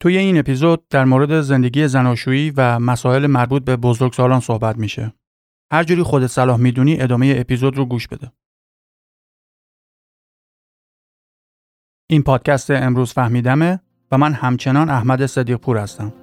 توی این اپیزود در مورد زندگی زناشویی و مسائل مربوط به بزرگسالان صحبت میشه. هر جوری خودت صلاح می‌دونی ادامه اپیزود رو گوش بده. این پادکست امروز فهمیدمه و من همچنان احمد صدیق پور هستم.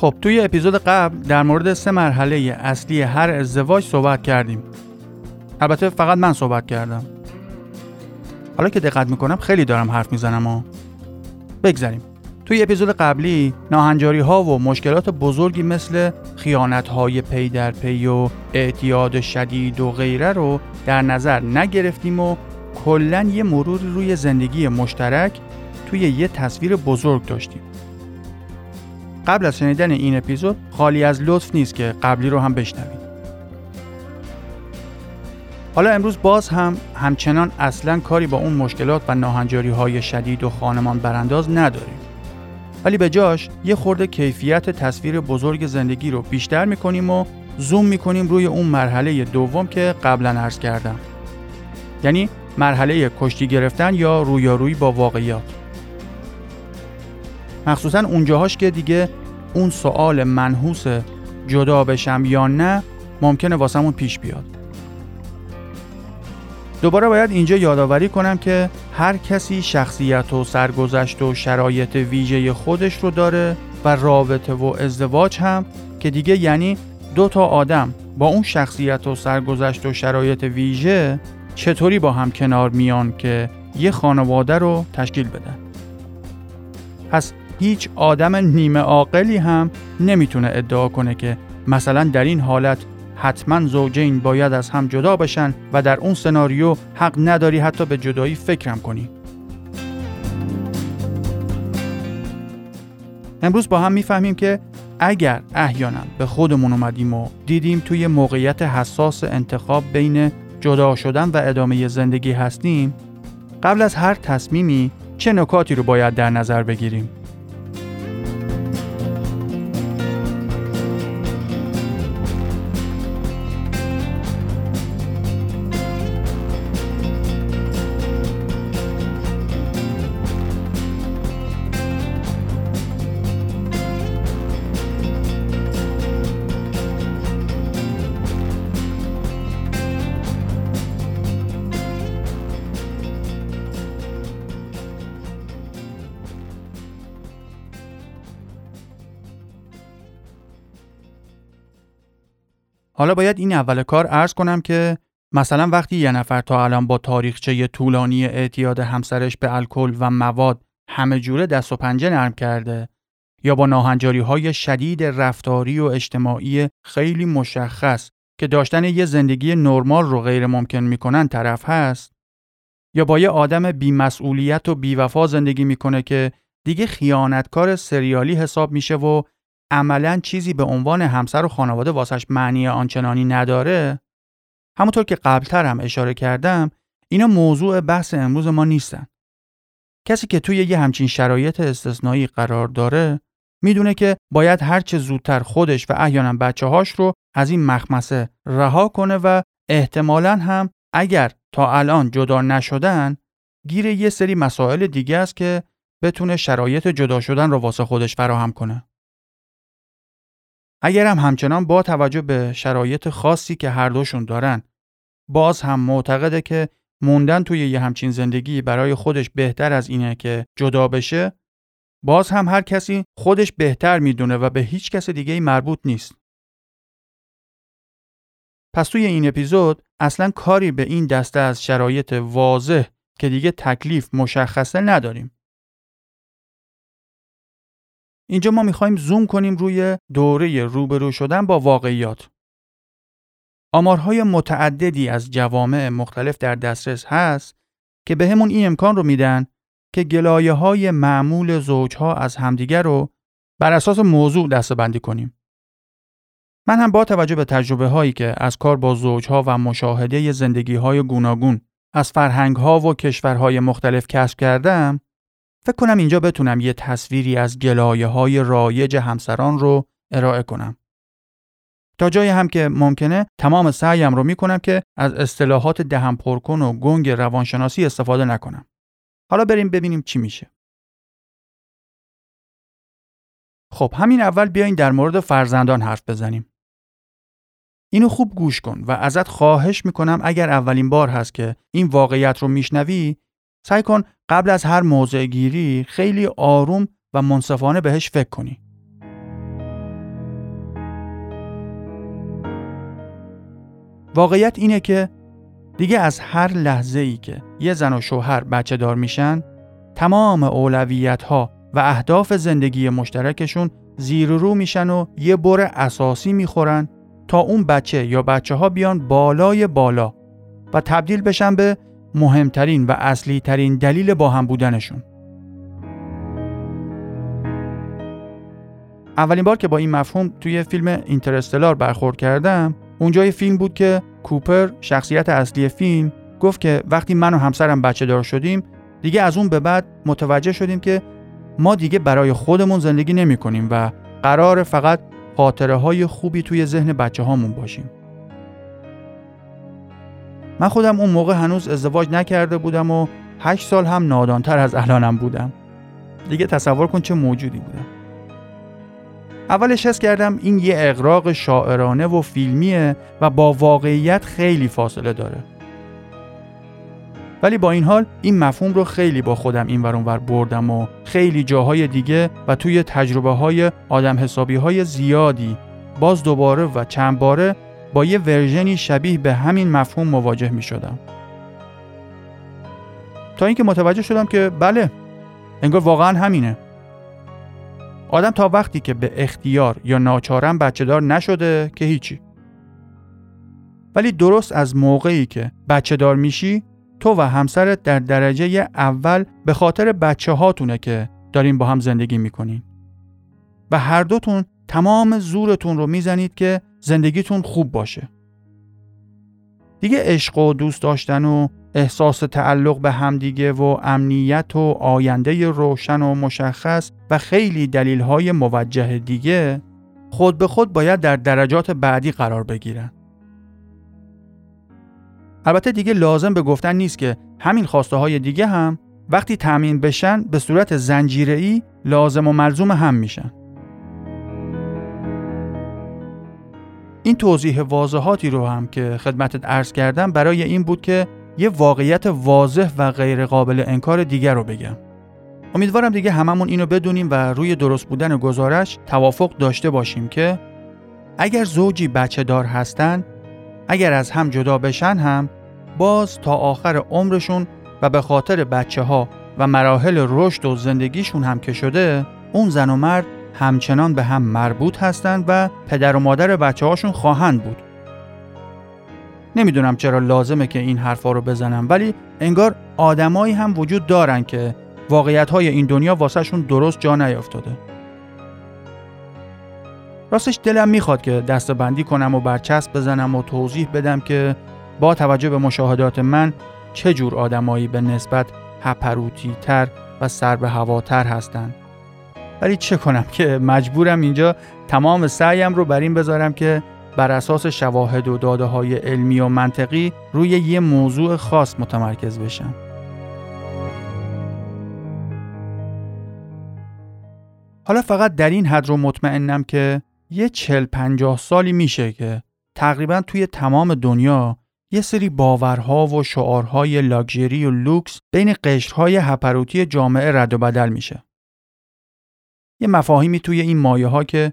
خب توی اپیزود قبل در مورد سه مرحله اصلی هر ازدواج صحبت کردیم. البته فقط من صحبت کردم. حالا که دقت می‌کنم خیلی دارم حرف می‌زنم و بگذاریم. توی اپیزود قبلی ناهنجاری ها و مشکلات بزرگی مثل خیانت های پی در پی و اعتیاد شدید و غیره رو در نظر نگرفتیم و کلا یه مرور روی زندگی مشترک توی یه تصویر بزرگ داشتیم. قبل از شنیدن این اپیزود خالی از لطف نیست که قبلی رو هم بشنوید. حالا امروز باز هم همچنان اصلا کاری با اون مشکلات و ناهنجاری های شدید و خانمان برانداز نداریم. ولی به جاش یه خورده کیفیت تصویر بزرگ زندگی رو بیشتر می‌کنیم و زوم می‌کنیم روی اون مرحله دوم که قبلا عرض کردم. یعنی مرحله کشتی گرفتن یا رویارویی با واقعیات. مخصوصا اونجاهاش که دیگه اون سوال منحوس جدا بشم یا نه ممکنه واسمون پیش بیاد. دوباره باید اینجا یادآوری کنم که هر کسی شخصیت و سرگذشت و شرایط ویژه خودش رو داره و رابطه و ازدواج هم که دیگه یعنی دو تا آدم با اون شخصیت و سرگذشت و شرایط ویژه چطوری با هم کنار میان که یه خانواده رو تشکیل بدن؟ پس هیچ آدم نیمه عاقلی هم نمی‌تونه ادعا کنه که مثلا در این حالت حتما زوجین باید از هم جدا بشن و در اون سناریو حق نداری حتی به جدایی فکرم کنی. امروز با هم می‌فهمیم که اگر احیانا به خودمون اومدیم و دیدیم توی موقعیت حساس انتخاب بین جدا شدن و ادامه زندگی هستیم قبل از هر تصمیمی چه نکاتی رو باید در نظر بگیریم حالا باید این اول کار عرض کنم که مثلا وقتی یه نفر تا الان با تاریخچه طولانی اعتیاد همسرش به الکل و مواد همه جوره دست و پنجه نرم کرده یا با ناهنجاری های شدید رفتاری و اجتماعی خیلی مشخص که داشتن یه زندگی نرمال رو غیر ممکن می‌کنن طرف هست یا با یه آدم بیمسئولیت و بیوفا زندگی می‌کنه که دیگه خیانتکار سریالی حساب میشه و عملا چیزی به عنوان همسر و خانواده واسش معنی آنچنانی نداره همونطور که قبلتر هم اشاره کردم اینا موضوع بحث امروز ما نیستن کسی که توی یه همچین شرایط استثنایی قرار داره می‌دونه که باید هرچه زودتر خودش و احیانا بچه هاش رو از این مخمسه رها کنه و احتمالا هم اگر تا الان جدا نشدن گیر یه سری مسائل دیگه است که بتونه شرایط جدا شدن رو واسه خودش فراهم کنه. اگر هم همچنان با توجه به شرایط خاصی که هر دوشون دارن باز هم معتقده که موندن توی یه همچین زندگی برای خودش بهتر از اینه که جدا بشه باز هم هر کسی خودش بهتر می‌دونه و به هیچ کس دیگه مربوط نیست. پس توی این اپیزود اصلا کاری به این دسته از شرایط واضح که دیگه تکلیف مشخصه نداریم. اینجا ما می‌خوایم زوم کنیم روی دوره روبرو شدن با واقعیات. آمارهای متعددی از جوامع مختلف در دسترس هست که به این امکان رو میدن که گلایه های معمول زوجها از همدیگر رو بر اساس موضوع دسته بندی کنیم. من هم با توجه به تجربه هایی که از کار با زوجها و مشاهده زندگی های گوناگون از فرهنگ ها و کشورهای مختلف کسب کردم فکر کنم اینجا بتونم یه تصویری از گلایه های رایج همسران رو ارائه کنم. تا جایی هم که ممکنه تمام سعیم رو می‌کنم که از اصطلاحات دهم پرکن و گنگ روانشناسی استفاده نکنم. حالا بریم ببینیم چی میشه. خب همین اول بیاین در مورد فرزندان حرف بزنیم. اینو خوب گوش کن و ازت خواهش می‌کنم اگر اولین بار هست که این واقعیت رو میشنوی سعی کن قبل از هر موضع گیری خیلی آروم و منصفانه بهش فکر کنی. واقعیت اینه که دیگه از هر لحظه ای که یه زن و شوهر بچه دار میشن تمام اولویت ها و اهداف زندگی مشترکشون زیر رو میشن و یه بر اساسی می‌خورن تا اون بچه یا بچه ها بیان بالای بالا و تبدیل بشن به مهمترین و اصلی ترین دلیل با هم بودنشون. اولین بار که با این مفهوم توی فیلم اینترستلار برخورد کردم اونجای فیلم بود که کوپر شخصیت اصلی فیلم گفت که وقتی من و همسرم بچه دار شدیم دیگه از اون به بعد متوجه شدیم که ما دیگه برای خودمون زندگی نمی کنیم و قرار فقط خاطره های خوبی توی ذهن بچه هامون باشیم. من خودم اون موقع هنوز ازدواج نکرده بودم و هشت سال هم نادانتر از الانم بودم. دیگه تصور کن چه موجودی بودم. اولش حس کردم این یه اقراق شاعرانه و فیلمیه و با واقعیت خیلی فاصله داره. ولی با این حال این مفهوم رو خیلی با خودم این ور بردم و خیلی جاهای دیگه و توی تجربه های آدم حسابی های زیادی باز دوباره و چند باره با یه ورژنی شبیه به همین مفهوم مواجه می شدم. تا اینکه متوجه شدم که بله انگار واقعا همینه. آدم تا وقتی که به اختیار یا ناچارم بچه دار نشده که هیچی. ولی درست از موقعی که بچه دار میشی تو و همسرت در درجه اول به خاطر بچه هاتونه که دارین با هم زندگی می‌کنین و هر دوتون تمام زورتون رو می‌زنید که زندگیتون خوب باشه دیگه عشق و دوست داشتن و احساس تعلق به همدیگه و امنیت و آینده روشن و مشخص و خیلی دلیل های موجه دیگه خود به خود باید در درجات بعدی قرار بگیرن. البته دیگه لازم به گفتن نیست که همین خواسته های دیگه هم وقتی تأمین بشن به صورت زنجیره‌ای لازم و ملزوم هم میشن. این توضیح واضحاتی رو هم که خدمتت عرض کردم برای این بود که یه واقعیت واضح و غیر قابل انکار دیگر رو بگم. امیدوارم دیگه هممون اینو بدونیم و روی درست بودن گزارش توافق داشته باشیم که اگر زوجی بچه دار هستن اگر از هم جدا بشن هم باز تا آخر عمرشون و به خاطر بچه ها و مراحل رشد و زندگیشون هم که شده اون زن و مرد همچنان به هم مربوط هستند و پدر و مادر بچه هاشون خواهند بود. نمی‌دونم چرا لازمه که این حرفا رو بزنم ولی انگار آدمایی هم وجود دارن که واقعیت های این دنیا واسهشون درست جا نیافتاده. راستش دلم می‌خواد که دست بندی کنم و برچسب بزنم و توضیح بدم که با توجه به مشاهدات من چه جور آدمایی به نسبت هپروتی تر و سر به هواتر هستند. ولی چه کنم که مجبورم اینجا تمام سعیم رو بر این بذارم که بر اساس شواهد و داده های علمی و منطقی روی یه موضوع خاص متمرکز بشم. حالا فقط در این حد رو مطمئنم که یه چل پنجاه سالی میشه که تقریبا توی تمام دنیا یه سری باورها و شعارهای لاکچری و لوکس بین قشرهای هپروتی جامعه رد و بدل میشه. یه مفاهیمی توی این مایه ها که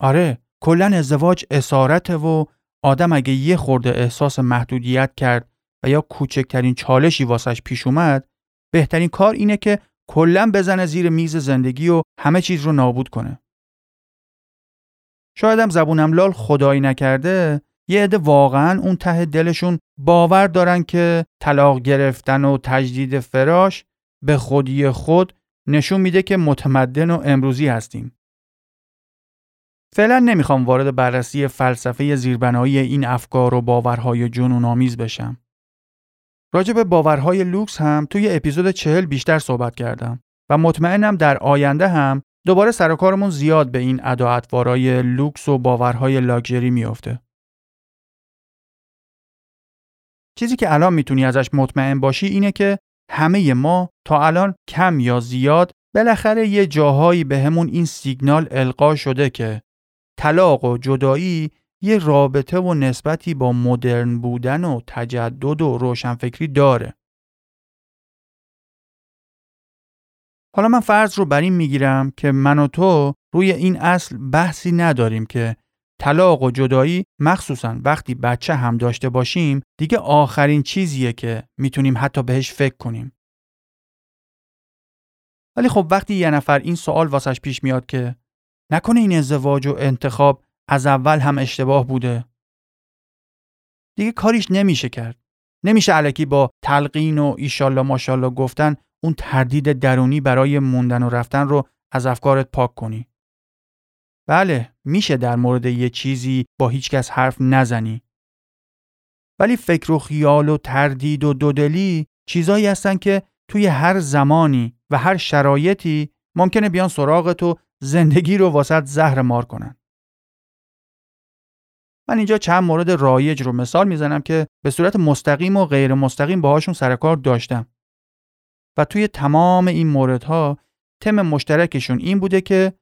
آره کلا ازدواج اسارته و آدم اگه یه خورده احساس محدودیت کرد و یا کوچکترین چالشی واسش پیش اومد بهترین کار اینه که کلا بزنه زیر میز زندگی و همه چیز رو نابود کنه. شایدم زبونم لال خدایی نکرده یه عده واقعا اون ته دلشون باور دارن که طلاق گرفتن و تجدید فراش به خودی خود نشون میده که متمدن و امروزی هستیم. فعلا نمی‌خوام وارد بررسی فلسفه زیربنایی این افکار و باورهای جنون آمیز بشم. راجع به باورهای لوکس هم توی اپیزود چهل بیشتر صحبت کردم. و مطمئنم در آینده هم دوباره سر کارمون زیاد به این ادا لوکس و باورهای لاکچری میافته. چیزی که الان می‌تونی ازش مطمئن باشی اینه که همه ما تا الان کم یا زیاد بالاخره یه جاهایی بهمون این سیگنال القا شده که طلاق و جدایی یه رابطه و نسبتی با مدرن بودن و تجدد و روشنفکری داره. حالا من فرض رو بر این می‌گیرم که من و تو روی این اصل بحثی نداریم که طلاق و جدایی مخصوصا وقتی بچه هم داشته باشیم دیگه آخرین چیزیه که می‌تونیم حتی بهش فکر کنیم. ولی خب وقتی یه نفر این سوال واسش پیش میاد که نکنه این ازدواج و انتخاب از اول هم اشتباه بوده؟ دیگه کاریش نمیشه کرد. نمیشه علکی با تلقین و ایشالله ماشالله گفتن اون تردید درونی برای موندن و رفتن رو از افکارت پاک کنی. بله میشه در مورد یه چیزی با هیچکس حرف نزنی ولی فکر و خیال و تردید و دودلی چیزایی هستن که توی هر زمانی و هر شرایطی ممکنه بیان سراغت و زندگی رو واسط زهر مار کنن. من اینجا چند مورد رایج رو مثال می‌زنم که به صورت مستقیم و غیر مستقیم باهاشون سر کار داشتم. و توی تمام این موردها تم مشترکشون این بوده که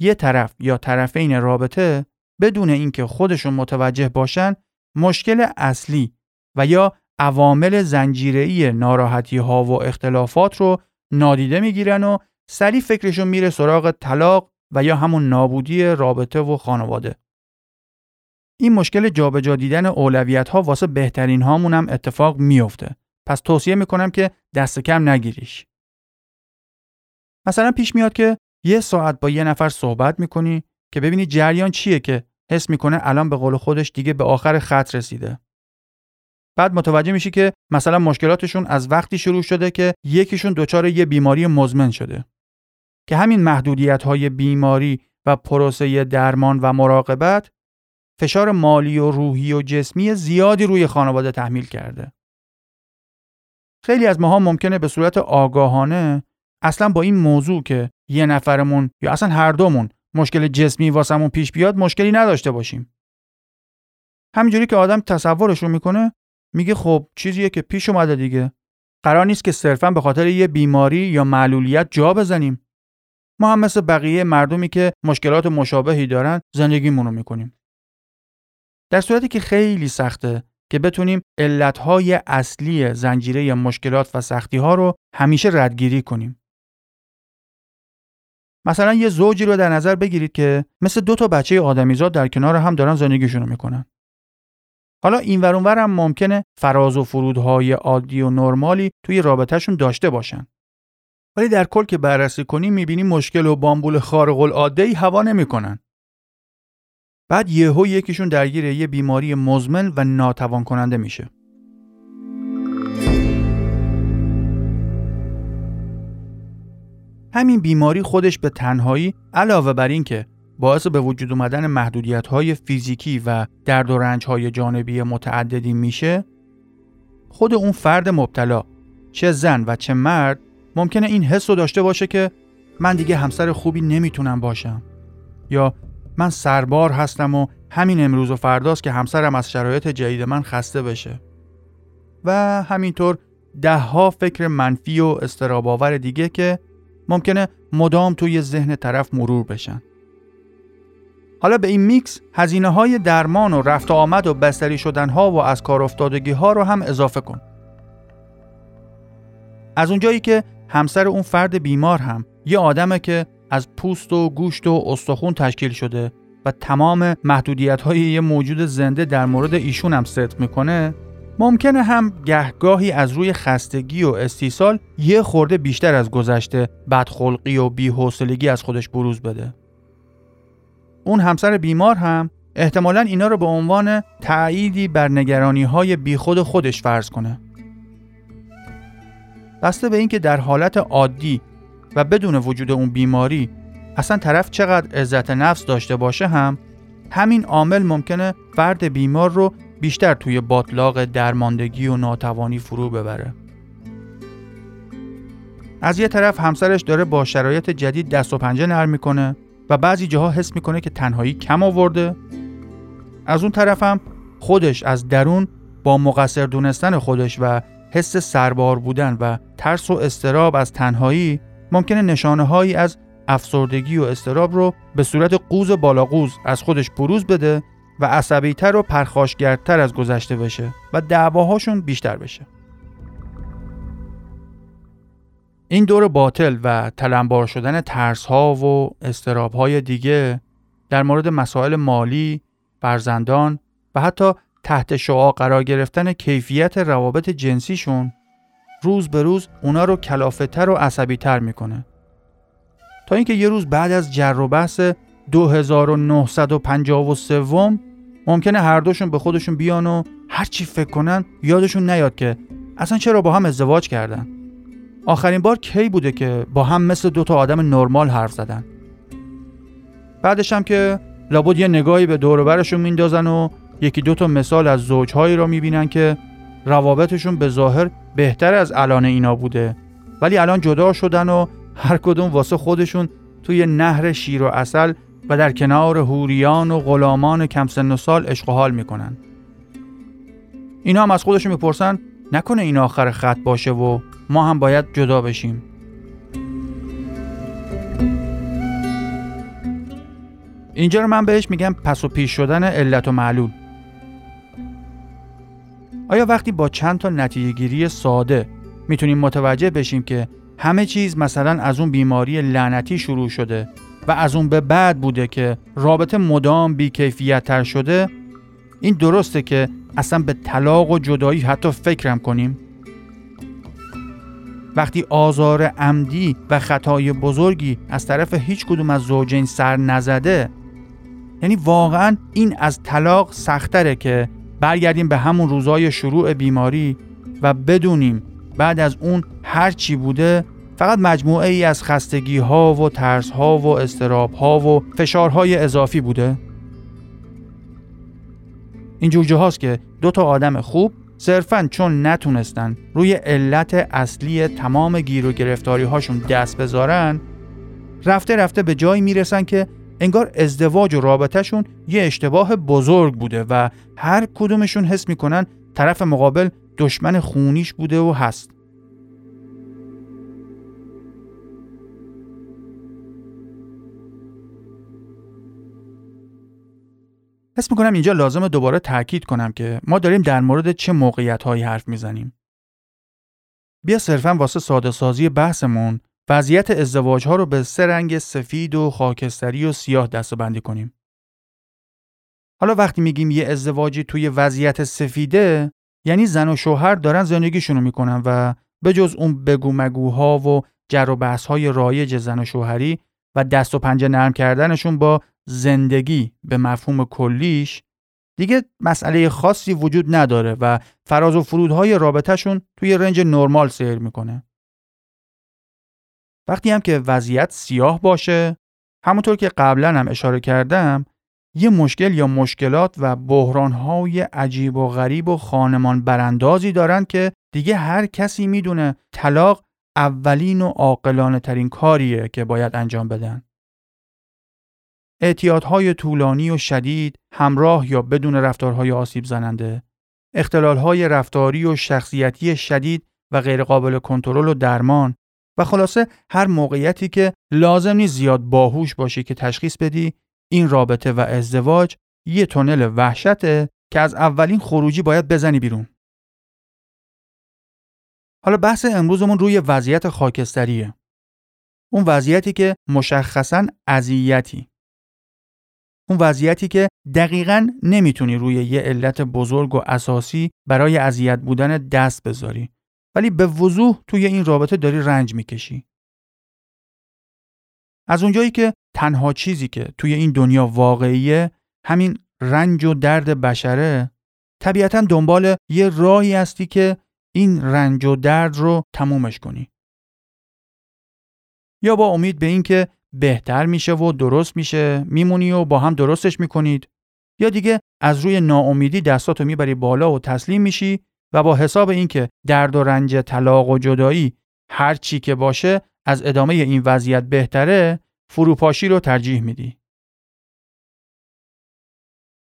یه طرف یا طرفین رابطه بدون اینکه خودشون متوجه باشن مشکل اصلی و یا عوامل زنجیره‌ای ناراحتی ها و اختلافات رو نادیده می‌گیرن و سریع فکرشون میره سراغ طلاق و یا همون نابودی رابطه و خانواده. این مشکل جابجا دیدن اولویت ها واسه بهترین هامون هم اتفاق میفته. پس توصیه می‌کنم که دست کم نگیریش. مثلا پیش میاد که یه ساعت با یه نفر صحبت می‌کنی که ببینی جریان چیه که حس می‌کنه الان به قول خودش دیگه به آخر خط رسیده. بعد متوجه میشی که مثلا مشکلاتشون از وقتی شروع شده که یکیشون دچار یه بیماری مزمن شده. که همین محدودیت های بیماری و پروسه درمان و مراقبت فشار مالی و روحی و جسمی زیادی روی خانواده تحمیل کرده. خیلی از ماها ممکنه به صورت آگاهانه اصلا با این موضوع که یه نفرمون یا اصلا هر دومون مشکل جسمی واسمون پیش بیاد مشکلی نداشته باشیم. همینجوری که آدم تصورش رو می‌کنه میگه خب چیزیه که پیش اومده دیگه. قرار نیست که صرفا به خاطر یه بیماری یا معلولیت جا بزنیم. ما هم مثل بقیه مردمی که مشکلات مشابهی دارن زندگیمون رو می‌کنیم. در صورتی که خیلی سخته که بتونیم علتهای اصلی زنجیره مشکلات و سختی ها رو همیشه ردگیری کنیم. مثلا یه زوجی رو در نظر بگیرید که مثل دو تا بچه آدمیزاد در کنار هم دارن زندگیشون رو می‌کنن. حالا این ورون هم ممکنه فراز و فرودهای عادی و نرمالی توی رابطهشون داشته باشن. ولی در کل که بررسی کنیم می‌بینیم مشکل و بامبول خارق العاده ای هوا نمی‌کنن. بعد یهو یکیشون درگیر یه بیماری مزمن و ناتوان کننده میشه. همین بیماری خودش به تنهایی علاوه بر این که باعث به وجود اومدن محدودیت های فیزیکی و درد و رنج های جانبی متعددی میشه خود اون فرد مبتلا چه زن و چه مرد ممکنه این حس رو داشته باشه که من دیگه همسر خوبی نمی‌تونم باشم. یا من سربار هستم و همین امروز و فرداست که همسرم از شرایط جدید من خسته بشه. و همینطور دهها فکر منفی و استراباور دیگه که ممکنه مدام توی ذهن طرف مرور بشن. حالا به این میکس هزینه های درمان و رفت آمد و بستری شدن ها و از کار افتادگی ها رو هم اضافه کن. از اونجایی که همسر اون فرد بیمار هم یه آدمه که از پوست و گوشت و استخون تشکیل شده و تمام محدودیت های یه موجود زنده در مورد ایشون هم صدق می‌کنه ممکنه هم گهگاهی از روی خستگی و استیصال یه خورده بیشتر از گذشته بدخلقی و بیحوصلگی از خودش بروز بده. اون همسر بیمار هم احتمالا اینا رو به عنوان تعییدی بر نگرانی های بیخود خودش فرض کنه. بسته به اینکه در حالت عادی و بدون وجود اون بیماری اصلا طرف چقدر عزت نفس داشته باشه هم همین عامل ممکنه فرد بیمار رو بیشتر توی باطلاق درماندگی و ناتوانی فرو ببره. از یه طرف همسرش داره با شرایط جدید دست و پنجه نرم می‌کنه و بعضی جاها حس می‌کنه که تنهایی کم آورده از اون طرف هم خودش از درون با مقصر دونستن خودش و حس سربار بودن و ترس و استراب از تنهایی ممکنه نشانه هایی از افسردگی و استراب رو به صورت قوز بالاقوز از خودش بروز بده و عصبیتر و پرخاشگردتر از گذشته بشه و دعواهاشون بیشتر بشه. این دور باطل و تلمبار شدن ترس ها و استراب های دیگه در مورد مسائل مالی، فرزندان و حتی تحت شعا قرار گرفتن کیفیت روابط جنسیشون روز به روز اونا رو کلافتر و عصبی تر می‌کنه تا اینکه یه روز بعد از جر و بحث 2953 ممکنه هر دوشون به خودشون بیان و هر چی فکر کنن یادشون نیاد که اصلا چرا با هم ازدواج کردن. آخرین بار کی بوده که با هم مثل دو تا آدم نرمال حرف زدن؟ بعدش هم که لابد یه نگاهی به دور برشون میندازن و یکی دو تا مثال از زوجهایی را می‌بینن که روابطشون به ظاهر بهتر از الان اینا بوده. ولی الان جدا شدن و هر کدوم واسه خودشون توی نهر شیر و اصل و در کنار هوریان و غلامان کم سن و سال عشق و حال می‌کنن. اینا هم از خودشون می‌پرسن نکنه این آخر خط باشه و ما هم باید جدا بشیم. اینجا رو من بهش میگم پس و پیش شدن علت و معلول. آیا وقتی با چند تا نتیجه گیری ساده می‌تونیم متوجه بشیم که همه چیز مثلا از اون بیماری لعنتی شروع شده و از اون به بعد بوده که رابطه مدام بیکیفیت تر شده این درسته که اصلا به طلاق و جدایی حتی فکرم کنیم. وقتی آزار عمدی و خطای بزرگی از طرف هیچ کدوم از زوجین سر نزده یعنی واقعا این از طلاق سختره که برگردیم به همون روزای شروع بیماری و بدونیم بعد از اون هر چی بوده فقط مجموعه ای از خستگی ها و ترس ها و استراب ها و فشارهای اضافی بوده این جوجه هاست که دو تا آدم خوب صرفا چون نتونستن روی علت اصلی تمام گیر و گرفتاری هاشون دست بذارن رفته رفته به جایی می‌رسن که انگار ازدواج و رابطهشون یه اشتباه بزرگ بوده و هر کدومشون حس می‌کنن طرف مقابل دشمن خونیش بوده و هست. حس می‌کنم اینجا لازم دوباره تاکید کنم که ما داریم در مورد چه موقعیت هایی حرف می‌زنیم. بیا صرفا واسه ساده سازی بحثمون وضعیت ازدواج ها رو به سه رنگ سفید و خاکستری و سیاه دستبندی کنیم. حالا وقتی میگیم یه ازدواجی توی وضعیت سفیده یعنی زن و شوهر دارن زندگیشونو می‌کنن و به جز اون بگو مگوها و جر و بحث های رایج زن و شوهری و دست و پنجه نرم کردنشون با زندگی به مفهوم کلیش دیگه مسئله خاصی وجود نداره و فراز و فرودهای رابطهشون توی رنج نرمال سیر می‌کنه. وقتی هم که وضعیت سیاه باشه همونطور که قبلا هم اشاره کردم یه مشکل یا مشکلات و بحرانهای عجیب و غریب و خانمان براندازی دارن که دیگه هر کسی می‌دونه طلاق اولین و عاقلانه ترین کاریه که باید انجام بدن. اعتیادهای طولانی و شدید همراه یا بدون رفتارهای آسیب زننده، اختلالهای رفتاری و شخصیتی شدید و غیرقابل کنترل و درمان و خلاصه هر موقعیتی که لازم نیست زیاد باهوش باشی که تشخیص بدی این رابطه و ازدواج یه تونل وحشته که از اولین خروجی باید بزنی بیرون. حالا بحث امروزمون روی وضعیت خاکستریه. اون وضعیتی که مشخصا اذیتی. اون وضعیتی که دقیقا نمی‌تونی روی یه علت بزرگ و اساسی برای اذیت بودن دست بذاری. ولی به وضوح توی این رابطه داری رنج می‌کشی. از اونجایی که تنها چیزی که توی این دنیا واقعیه همین رنج و درد بشره طبیعتا دنبال یه راهی هستی که این رنج و درد رو تمومش کنی. یا با امید به اینکه بهتر میشه و درست میشه میمونی و با هم درستش می‌کنید یا دیگه از روی ناامیدی دستاتو می‌بری بالا و تسلیم میشی و با حساب اینکه درد و رنج طلاق و جدایی هر چی که باشه از ادامه این وضعیت بهتره فروپاشی رو ترجیح میدی.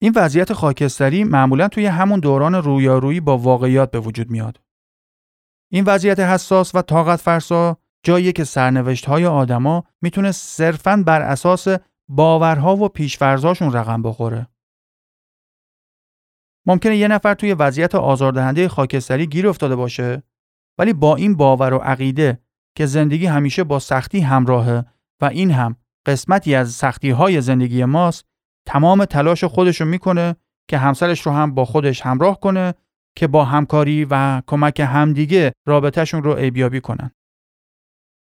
این وضعیت خاکستری معمولا توی همون دوران رویارویی با واقعیات به وجود میاد. این وضعیت حساس و طاقت فرسا جایی که سرنوشت های آدما می‌تونه صرفاً بر اساس باورها و پیشفرزاشون رقم بخوره. ممکنه یه نفر توی وضعیت آزاردهنده خاکستری گیر افتاده باشه ولی با این باور و عقیده که زندگی همیشه با سختی همراهه و این هم قسمتی از سختی های زندگی ماست تمام تلاش خودش رو می‌کنه که همسرش رو هم با خودش همراه کنه که با همکاری و کمک همدیگه رابطهشون رو ایبیابی کنن.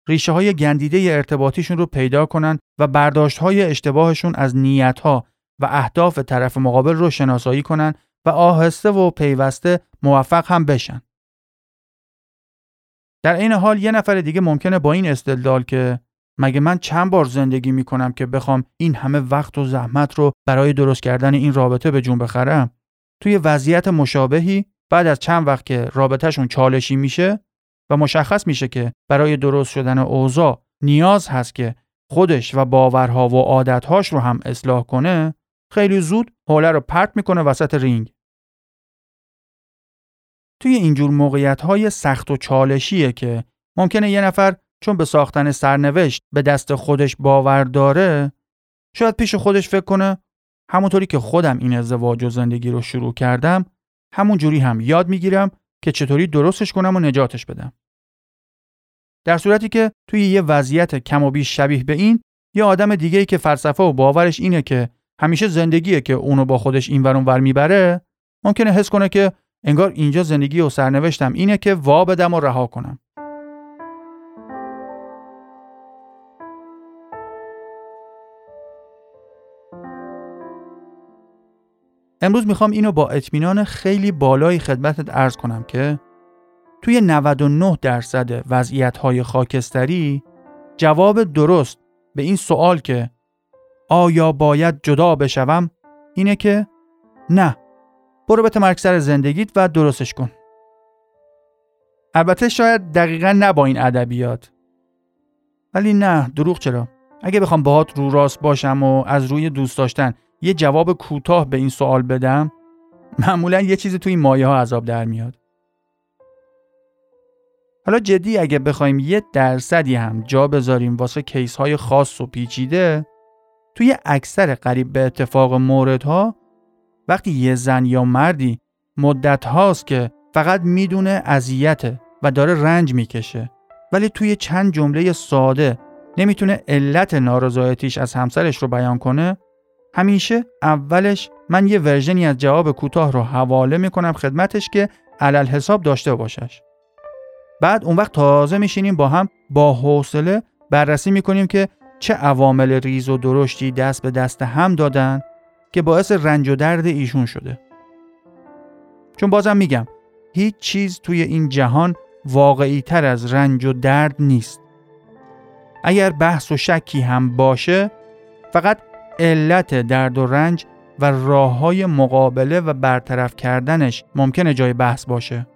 ریشه های گندیده ارتباطیشون رو پیدا کنن و برداشت های اشتباهشون از نیت ها و اهداف طرف مقابل رو شناسایی کنن و آهسته و پیوسته موفق هم بشن. در این حال یه نفر دیگه ممکنه با این استدلال که مگه من چند بار زندگی می‌کنم که بخوام این همه وقت و زحمت رو برای درست کردن این رابطه به جون بخرم توی وضعیت مشابهی بعد از چند وقت که رابطهشون چالشی میشه و مشخص میشه که برای درست شدن اوضاع نیاز هست که خودش و باورها و عادتهاش رو هم اصلاح کنه خیلی زود حوله رو پرت می‌کنه وسط رینگ. توی اینجور موقعیت های سخت و چالشیه که ممکنه یه نفر چون به ساختن سرنوشت به دست خودش باور داره شاید پیش خودش فکر کنه همونطوری که خودم این ازدواج و زندگی رو شروع کردم همون جوری هم یاد می‌گیرم که چطوری درستش کنم و نجاتش بدم. در صورتی که توی یه وضعیت کم و بیش شبیه به این یه آدم دیگه ای که فلسفه و باورش اینه که همیشه زندگیه که اونو با خودش این ور ور می‌بره ممکنه حس کنه که انگار اینجا زندگی و سرنوشتم اینه که وا بدم و رها کنم. امروز می‌خوام اینو با اطمینان خیلی بالای خدمتت ارز کنم که توی 99 درصد وضعیت های خاکستری جواب درست به این سوال که آیا باید جدا بشوم اینه که نه. برو به تمرک سر زندگیت و درستش کن. البته شاید دقیقا نه با این ادبیات. ولی نه دروغ چرا؟ اگه بخوام باهات رو راست باشم و از روی دوست داشتن یه جواب کوتاه به این سوال بدم. معمولا یه چیزی توی مایه ها عذاب در میاد. حالا جدی اگه بخوایم یه درصدی هم جا بذاریم واسه کیس های خاص و پیچیده توی اکثر قریب به اتفاق موردها وقتی یه زن یا مردی مدت هاست که فقط می‌دونه اذیته و داره رنج می‌کشه ولی توی چند جمله ساده نمی‌تونه علت نارضایتیش از همسرش رو بیان کنه همیشه اولش من یه ورژنی از جواب کوتاه رو حواله می‌کنم خدمتش که علل حساب داشته باشش. بعد اون وقت تازه میشینیم با هم با حوصله بررسی می‌کنیم که چه عوامل ریز و درشتی دست به دست هم دادن که باعث رنج و درد ایشون شده. چون بازم میگم هیچ چیز توی این جهان واقعی تر از رنج و درد نیست. اگر بحث و شکی هم باشه فقط علت درد و رنج و راه های مقابله و برطرف کردنش ممکنه جای بحث باشه.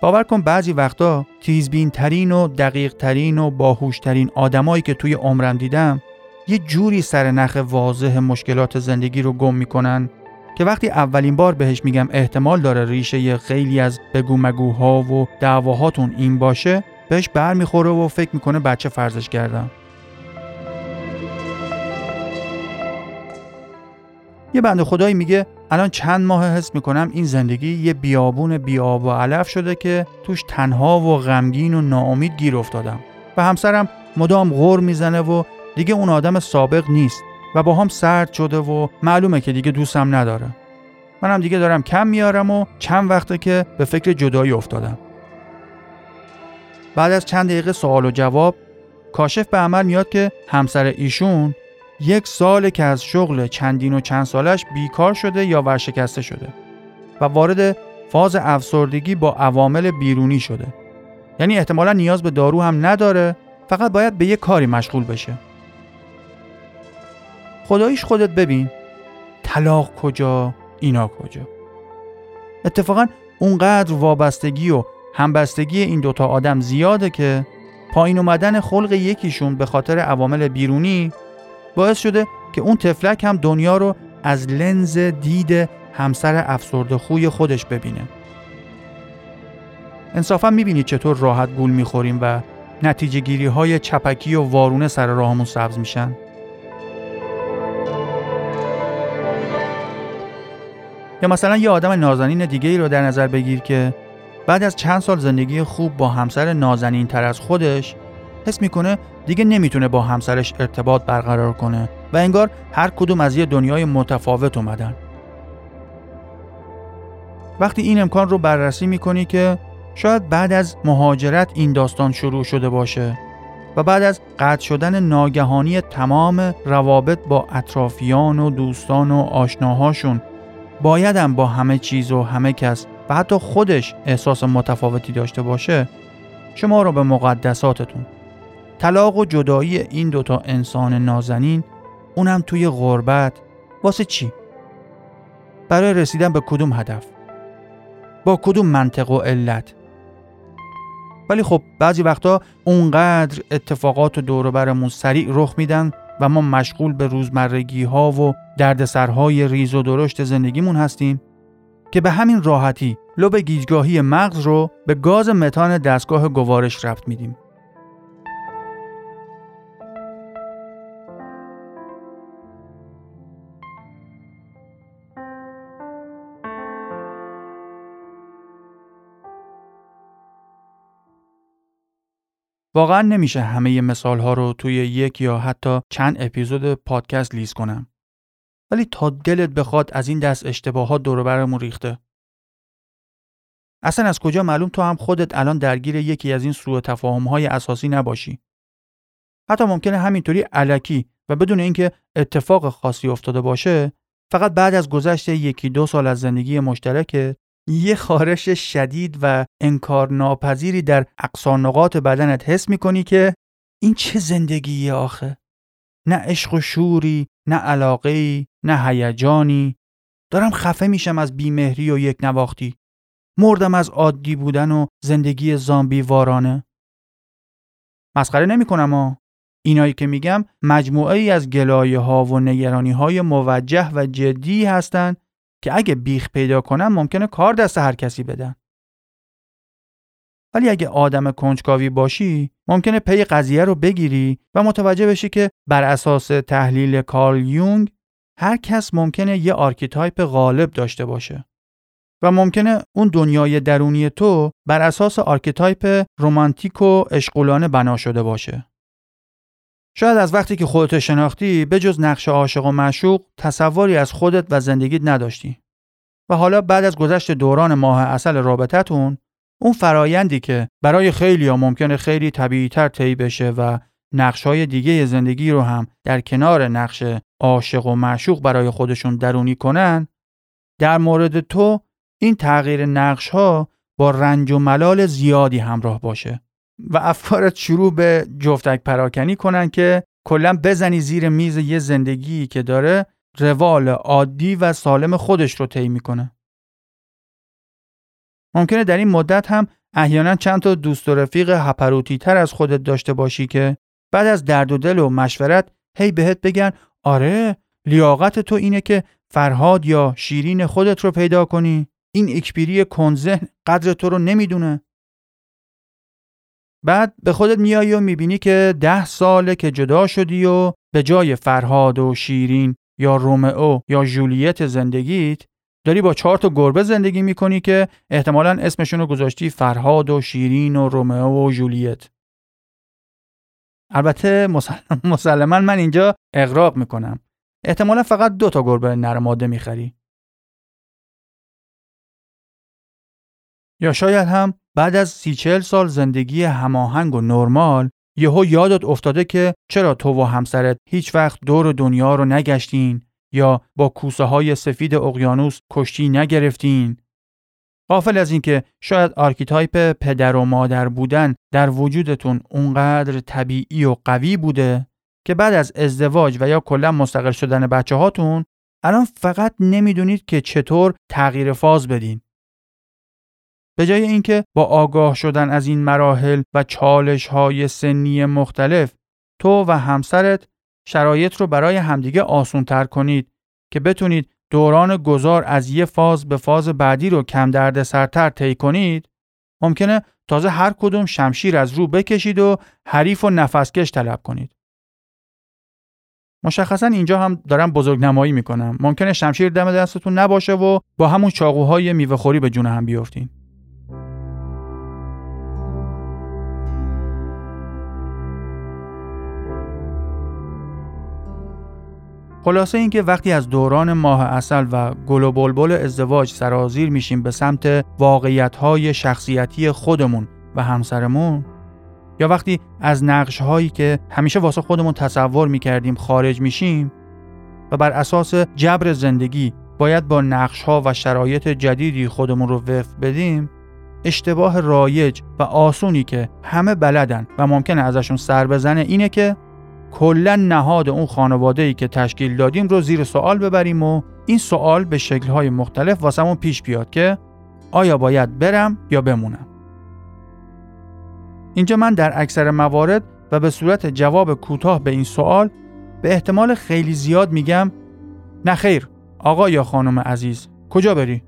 باور کن بعضی وقتا تیزبین ترین و دقیق ترین و باهوش ترین آدمایی که توی عمرم دیدم یه جوری سر نخ واضح مشکلات زندگی رو گم می‌کنن که وقتی اولین بار بهش میگم احتمال داره ریشه خیلی از بگو مگوها و دعواهاتون این باشه بهش بر می‌خوره و فکر می‌کنه بچه فرزش کردم یه بنده خدایی میگه الان چند ماه حس می‌کنم این زندگی یه بیابون بیاب و علف شده که توش تنها و غمگین و ناامید گیر افتادم. و همسرم مدام غور می‌زنه و دیگه اون آدم سابق نیست و با هم سرد شده و معلومه که دیگه دوستم نداره. منم دیگه دارم کم میارم و چند وقته که به فکر جدایی افتادم. بعد از چند دقیقه سوال و جواب کاشف به عمل میاد که همسر ایشون یک سال که از شغل چندین و چند سالش بیکار شده یا ورشکسته شده و وارد فاز افسردگی با عوامل بیرونی شده. یعنی احتمالا نیاز به دارو هم نداره فقط باید به یه کاری مشغول بشه. خداییش خودت ببین طلاق کجا اینا کجا. اتفاقا اونقدر وابستگی و همبستگی این دوتا آدم زیاده که پایین اومدن خلق یکیشون به خاطر عوامل بیرونی باعث شده که اون تفلک هم دنیا رو از لنز دید همسر افسرده خوی خودش ببینه. انصافا می‌بینید چطور راحت گول می‌خوریم و نتیجه گیری های چپکی و وارونه سر راهمون سبز میشن. یا مثلا یه آدم نازنین دیگه ای رو در نظر بگیر که بعد از چند سال زندگی خوب با همسر نازنین تر از خودش حس می‌کنه دیگه نمی‌تونه با همسرش ارتباط برقرار کنه و انگار هر کدوم از یه دنیای متفاوت اومدن. وقتی این امکان رو بررسی می‌کنی که شاید بعد از مهاجرت این داستان شروع شده باشه و بعد از قطع شدن ناگهانی تمام روابط با اطرافیان و دوستان و آشناهاشون بایدم با همه چیز و همه کس و حتی خودش احساس متفاوتی داشته باشه شما رو به مقدساتتون طلاق و جدایی این دوتا انسان نازنین اونم توی غربت واسه چی؟ برای رسیدن به کدوم هدف؟ با کدوم منطق و علت؟ ولی خب بعضی وقتا اونقدر اتفاقات و دوروبرمون سریع رخ میدن و ما مشغول به روزمرگی ها و دردسرهای ریز و درشت زندگیمون هستیم که به همین راحتی لب گیجگاهی مغز رو به گاز متان دستگاه گوارش رفت میدیم. واقعا نمیشه همه مثال ها رو توی یک یا حتی چند اپیزود پادکست لیز کنم. ولی تا دلت بخواد از این دست اشتباهات دور برمون ریخته. اصلا از کجا معلوم تو هم خودت الان درگیر یکی از این سوء تفاهم های اساسی نباشی. حتی ممکنه همینطوری علکی و بدون اینکه اتفاق خاصی افتاده باشه فقط بعد از گذشت یکی دو سال از زندگی مشترک یه خارش شدید و انکار ناپذیری در اقصانقات بدنت حس می‌کنی که این چه زندگیه آخه نه عشق و شوری نه علاقه نه هیجانی. دارم خفه میشم از بیمهری و یک نواختی. مردم از عادی بودن و زندگی زامبی وارانه. مسخره نمی کنم ها اینایی که میگم مجموعه ای از گلایه ها و نگرانی های موجه و جدی هستند که اگه بیخ پیدا کنن ممکنه کار دست هر کسی بدن. ولی اگه آدم کنجکاوی باشی ممکنه پی قضیه رو بگیری و متوجه بشی که بر اساس تحلیل کارل یونگ هر کس ممکنه یه archetype غالب داشته باشه و ممکنه اون دنیای درونی تو بر اساس archetype رومانتیک و عشقولانه بنا شده باشه. شاید از وقتی که خودتو شناختی به جز نقش عاشق و معشوق تصوری از خودت و زندگیت نداشتی و حالا بعد از گذشت دوران ماه اصل رابطتون اون فرایندی که برای خیلی ها ممکنه خیلی طبیعی تر طی بشه و نقش های دیگه زندگی رو هم در کنار نقش عاشق و معشوق برای خودشون درونی کنن در مورد تو این تغییر نقش ها با رنج و ملال زیادی همراه باشه و افکارت شروع به جفتک پراکنی کنن که کلا بزنی زیر میز یه زندگی که داره روال عادی و سالم خودش رو طی می‌کنه. ممکنه در این مدت هم احیانا چند تا دوست و رفیق هپروتی تر از خودت داشته باشی که بعد از درد و دل و مشورت هی بهت بگن آره لیاقت تو اینه که فرهاد یا شیرین خودت رو پیدا کنی. این اکبیری کنزه قدر تو رو نمی‌دونه. بعد به خودت میایی و می‌بینی که ده ساله که جدا شدی و به جای فرهاد و شیرین یا رومئو یا جولیت زندگیت داری با چهار تا گربه زندگی می‌کنی که احتمالا اسمشون رو گذاشتی فرهاد و شیرین و رومئو و جولیت. البته مسلما من اینجا اغراق می‌کنم. احتمالا فقط دو تا گربه نرماده می‌خری. یا شاید هم بعد از سی چل سال زندگی هماهنگ و نرمال یهو یادت افتاده که چرا تو و همسرت هیچ وقت دور دنیا رو نگشتین یا با کوسه های سفید اقیانوس کشتی نگرفتین؟ غافل از اینکه شاید archetype پدر و مادر بودن در وجودتون اونقدر طبیعی و قوی بوده که بعد از ازدواج و یا کلا مستقل شدن بچه هاتون الان فقط نمی‌دونید که چطور تغییر فاز بدین. به جای اینکه با آگاه شدن از این مراحل و چالش های سنی مختلف تو و همسرت شرایط رو برای همدیگه آسون تر کنید که بتونید دوران گذار از یه فاز به فاز بعدی رو کم درد سرتر طی کنید ممکنه تازه هر کدوم شمشیر از رو بکشید و حریف و نفسکش طلب کنید. مشخصا اینجا هم دارم بزرگ نمایی می‌کنم. ممکنه شمشیر دم دستتون نباشه و با همون چاقوهای میوه خوری به جون هم بیفتین. خلاصه اینکه وقتی از دوران ماه اصل و گل و بلبل ازدواج سرازیر میشیم به سمت واقعیت شخصیتی خودمون و همسرمون یا وقتی از نقش هایی که همیشه واسه خودمون تصور می‌کردیم خارج میشیم و بر اساس جبر زندگی باید با نقش ها و شرایط جدیدی خودمون رو وفق بدیم اشتباه رایج و آسونی که همه بلدن و ممکنه ازشون سر بزنه اینه که کلا نهاد اون خانواده ای که تشکیل دادیم رو زیر سوال ببریم و این سوال به شکلهای مختلف واسمون پیش بیاد که آیا باید برم یا بمونم اینجا من در اکثر موارد و به صورت جواب کوتاه به این سوال به احتمال خیلی زیاد میگم نه خیر آقا یا خانم عزیز کجا بری؟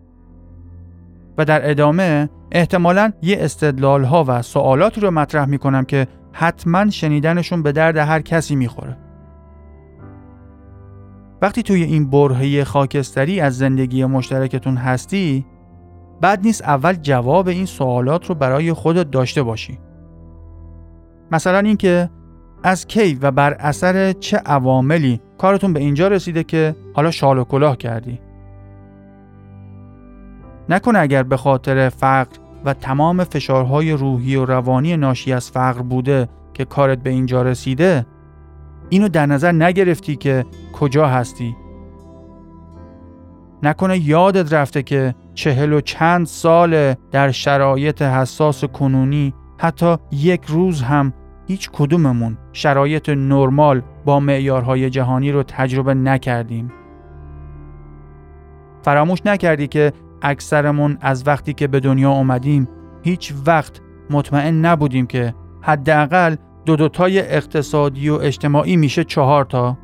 و در ادامه احتمالا یه استدلال ها و سوالاتی رو مطرح می‌کنم که حتما شنیدنشون به درد هر کسی می‌خوره. وقتی توی این برهه خاکستری از زندگی مشترکتون هستی بعد نیست اول جواب این سوالات رو برای خودت داشته باشی. مثلا اینکه از کی و بر اثر چه عواملی کارتون به اینجا رسیده که حالا شال و کلاه کردی؟ نکنه اگر به خاطر فقر و تمام فشارهای روحی و روانی ناشی از فقر بوده که کارت به اینجا رسیده اینو در نظر نگرفتی که کجا هستی؟ نکنه یادت رفته که چهل و چند سال در شرایط حساس کنونی حتی یک روز هم هیچ کدوممون شرایط نرمال با معیارهای جهانی رو تجربه نکردیم. فراموش نکردی که اکثرمون از وقتی که به دنیا اومدیم هیچ وقت مطمئن نبودیم که حداقل دو دوتای اقتصادی و اجتماعی میشه چهار تا.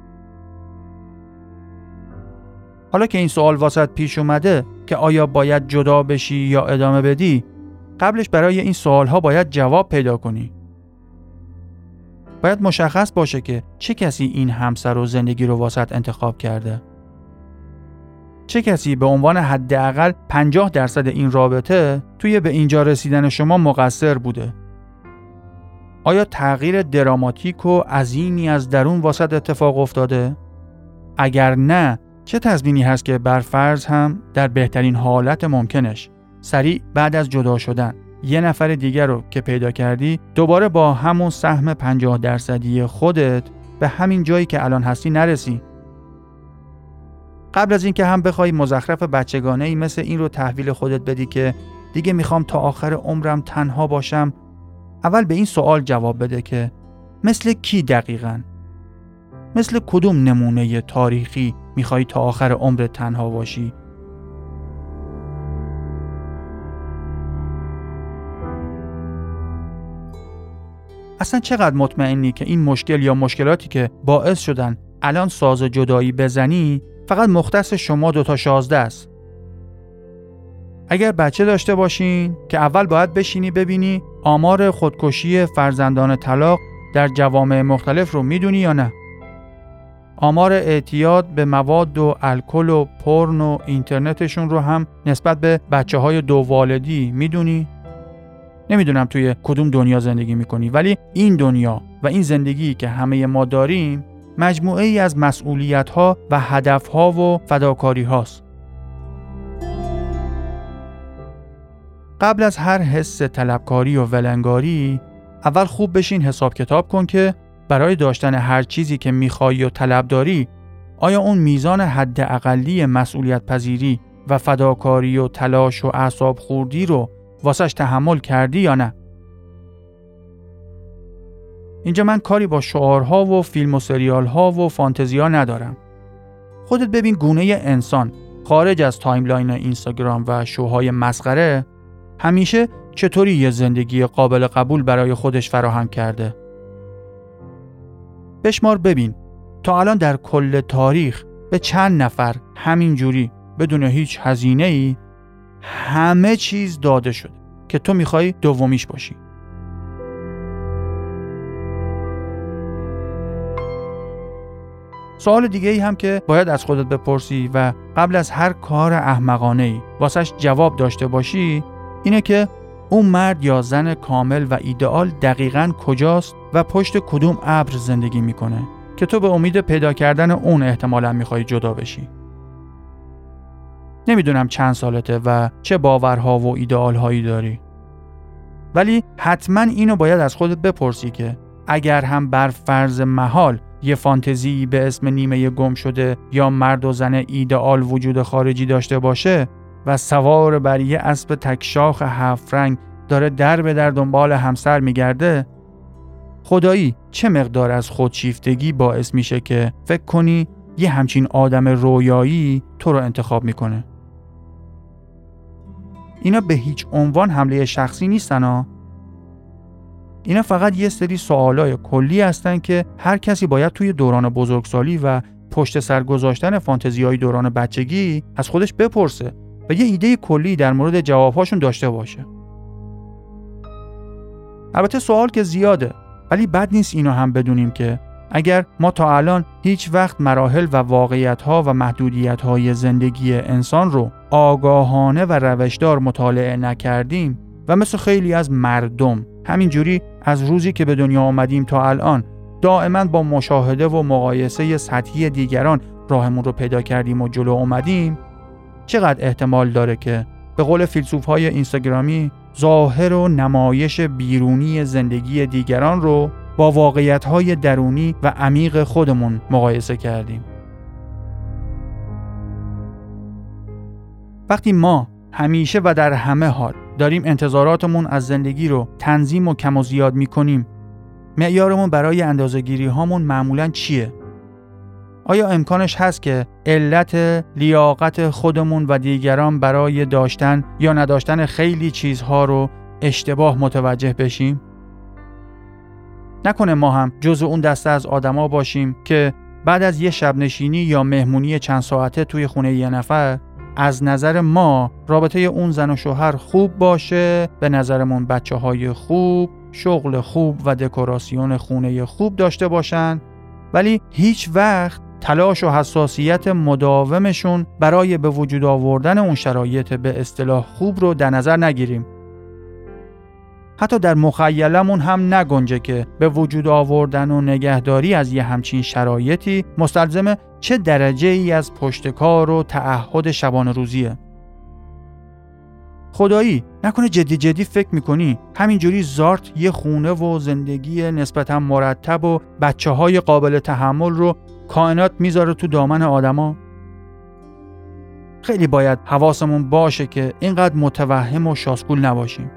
حالا که این سوال واسط پیش اومده که آیا باید جدا بشی یا ادامه بدی قبلش برای این سوال ها باید جواب پیدا کنی. باید مشخص باشه که چه کسی این همسر و زندگی رو واسط انتخاب کرده. چه کسی به عنوان حداقل 50 درصد این رابطه توی به اینجا رسیدن شما مقصر بوده آیا تغییر دراماتیک و عظیمی از درون واسط اتفاق افتاده؟ اگر نه چه تضمینی هست که بر فرض هم در بهترین حالت ممکنش سریع بعد از جدا شدن یه نفر دیگر رو که پیدا کردی دوباره با همون سهم 50 درصدی خودت به همین جایی که الان هستی نرسی قبل از اینکه هم بخوای مزخرف بچگانه ای مثل این رو تحویل خودت بدی که دیگه می‌خوام تا آخر عمرم تنها باشم اول به این سوال جواب بده که مثل کی دقیقا؟ مثل کدوم نمونه تاریخی می‌خوای تا آخر عمر تنها باشی؟ اصلا چقدر مطمئنی که این مشکل یا مشکلاتی که باعث شدن الان ساز جدایی بزنی فقط مختص شما دوتا شازده است اگر بچه داشته باشین که اول باید بشینی ببینی آمار خودکشی فرزندان طلاق در جوامع مختلف رو می‌دونی یا نه آمار اعتیاد به مواد و الکل و پرن و اینترنتشون رو هم نسبت به بچه های دو والدی می‌دونی؟ نمی‌دونم توی کدوم دنیا زندگی می‌کنی ولی این دنیا و این زندگی که همه ما داریم مجموعه ای از مسئولیت ها و هدف ها و فداکاری هاست. قبل از هر حس طلبکاری و ولنگاری اول خوب بشین حساب کتاب کن که برای داشتن هر چیزی که می‌خوای و طلب داری آیا اون میزان حد اقلی مسئولیت پذیری و فداکاری و تلاش و اعصاب خوردی رو واسش تحمل کردی یا نه؟ اینجا من کاری با شعارها و فیلم و سریال ها و فانتزیا ندارم. خودت ببین گونه انسان خارج از timeline اینستاگرام و شوهای مسخره همیشه چطوری یه زندگی قابل قبول برای خودش فراهم کرده بشمار ببین تا الان در کل تاریخ به چند نفر همینجوری بدون هیچ هزینه ای همه چیز داده شده که تو می‌خوای دومیش باشی سوال دیگه ای هم که باید از خودت بپرسی و قبل از هر کار احمقانه ای واسش جواب داشته باشی اینه که اون مرد یا زن کامل و ایدئال دقیقا کجاست و پشت کدوم ابر زندگی می‌کنه که تو به امید پیدا کردن اون احتمالا می‌خوای جدا بشی. نمی‌دونم چند سالته و چه باورها و ایدئال هایی داری. ولی حتما اینو باید از خودت بپرسی که اگر هم بر فرض محال یه فانتزی به اسم نیمه گم شده یا مرد و زن ایدئال وجود خارجی داشته باشه و سوار بر یه اسب تکشاخ هفت رنگ داره در به در دنبال همسر میگرده؟ خدایی چه مقدار از خودشیفتگی باعث میشه که فکر کنی یه همچین آدم رویایی تو رو انتخاب می‌کنه؟ اینا به هیچ عنوان حمله شخصی نیستن ها اینا فقط یه سری سوالای کلی هستن که هر کسی باید توی دوران بزرگسالی و پشت سر گذاشتن های دوران بچگی از خودش بپرسه و یه ایده کلی در مورد جوابهاشون داشته باشه. البته سوال که زیاده ولی بد نیست اینو هم بدونیم که اگر ما تا الان هیچ وقت مراحل و واقعیت ها و محدودیت های زندگی انسان رو آگاهانه و روشدار مطالعه نکردیم و مثل خیلی از مردم همینجوری از روزی که به دنیا آمدیم تا الان دائما با مشاهده و مقایسه سطحی دیگران راهمون رو پیدا کردیم و جلو اومدیم چقدر احتمال داره که به قول فیلسوف های اینستاگرامی ظاهر و نمایش بیرونی زندگی دیگران رو با واقعیت های درونی و عمیق خودمون مقایسه کردیم. وقتی ما همیشه و در همه حال داریم انتظاراتمون از زندگی رو تنظیم و کم و زیاد می کنیم معیارمون برای اندازهگیری هامون معمولا چیه؟ آیا امکانش هست که علت لیاقت خودمون و دیگران برای داشتن یا نداشتن خیلی چیزها رو اشتباه متوجه بشیم؟ نکنه ما هم جز اون دسته از آدما باشیم که بعد از یه شب نشینی یا مهمونی چند ساعته توی خونه یه نفر از نظر ما رابطه اون زن و شوهر خوب باشه به نظرمون بچه های خوب شغل خوب و دکوراسیون خونه خوب داشته باشن ولی هیچ وقت تلاش و حساسیت مداومشون برای به وجود آوردن اون شرایط به اصطلاح خوب رو در نظر نگیریم. حتی در مخیلمون هم نگنجه که به وجود آوردن و نگهداری از یه همچین شرایطی مستلزم چه درجه ای از پشتکار و تعهد شبان روزیه. خدایی نکنه جدی جدی فکر می‌کنی؟ همینجوری زارت یه خونه و زندگی نسبتا مرتب و بچه های قابل تحمل رو کائنات می‌ذاره تو دامن آدما؟ خیلی باید حواسمون باشه که اینقدر متوهم و شاسکول نباشیم.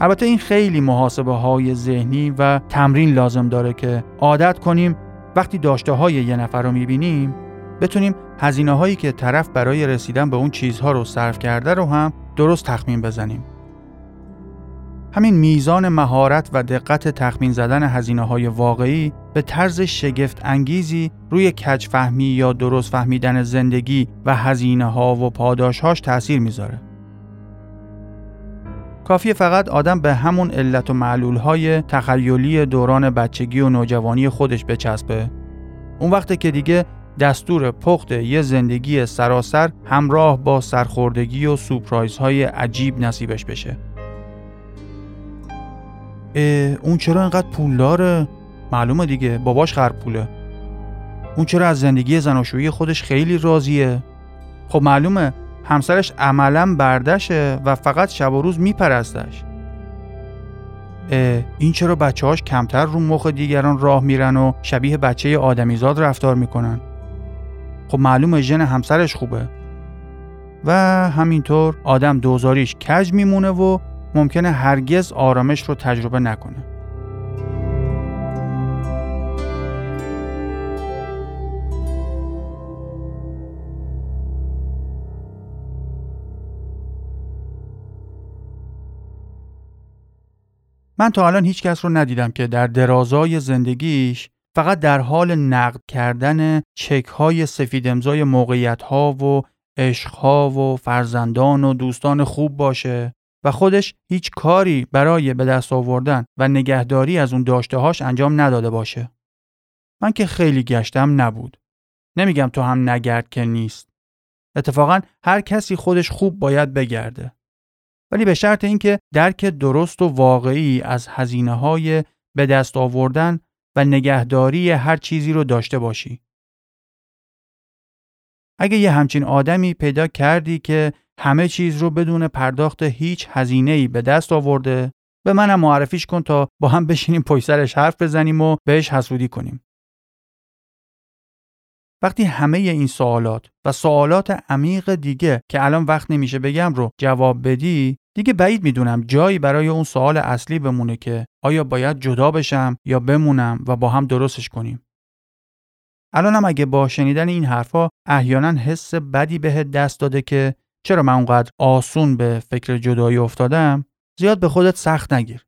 البته این خیلی محاسبه های ذهنی و تمرین لازم داره که عادت کنیم وقتی داشته های یه نفر رو می‌بینیم بتونیم هزینه هایی که طرف برای رسیدن به اون چیزها رو صرف کرده رو هم درست تخمین بزنیم. همین میزان مهارت و دقت تخمین زدن هزینه های واقعی به طرز شگفت انگیزی روی کج فهمی یا درست فهمیدن زندگی و هزینه ها و پاداشهاش تأثیر می‌ذاره. کافی فقط آدم به همون علت و معلول های تخیلی دوران بچگی و نوجوانی خودش بچسبه. اون وقته که دیگه دستور پخت یه زندگی سراسر همراه با سرخوردگی و سورپرایزهای عجیب نصیبش بشه. اون چرا اینقدر پول داره؟ معلومه دیگه باباش خر پوله. اون چرا از زندگی زناشویی خودش خیلی راضیه؟ خب معلومه همسرش عملا بردشه و فقط شب و روز میپرستش. این چرا بچه هاش کمتر رو مخ دیگران راه میرن و شبیه بچه آدمیزاد رفتار می‌کنن؟ خب معلومه ژن همسرش خوبه و همینطور آدم دوزاریش کج میمونه و ممکنه هرگز آرامش رو تجربه نکنه من تا الان هیچ کس رو ندیدم که در درازای زندگیش فقط در حال نقد کردن چک های سفید امضای موقعیت ها و عشق و فرزندان و دوستان خوب باشه و خودش هیچ کاری برای به دست آوردن و نگهداری از اون داشته هاش انجام نداده باشه. من که خیلی گشتم نبود. نمیگم تو هم نگرد که نیست. اتفاقا هر کسی خودش خوب باید بگرده. ولی به شرط اینکه درک درست و واقعی از هزینه های به دست آوردن و نگهداری هر چیزی رو داشته باشی. اگه یه همچین آدمی پیدا کردی که همه چیز رو بدون پرداخت هیچ هزینه ای به دست آورده به منم معرفیش کن تا با هم بشینیم پشت سرش حرف بزنیم و بهش حسودی کنیم. وقتی همه این سوالات و سوالات عمیق دیگه که الان وقت نمیشه بگم رو جواب بدی دیگه بعید می‌دونم جایی برای اون سوال اصلی بمونه که آیا باید جدا بشم یا بمونم و با هم درستش کنیم. الانم اگه با شنیدن این حرفا احیانا حس بدی بهت دست داده که چرا من اونقدر آسون به فکر جدایی افتادم زیاد به خودت سخت نگیر.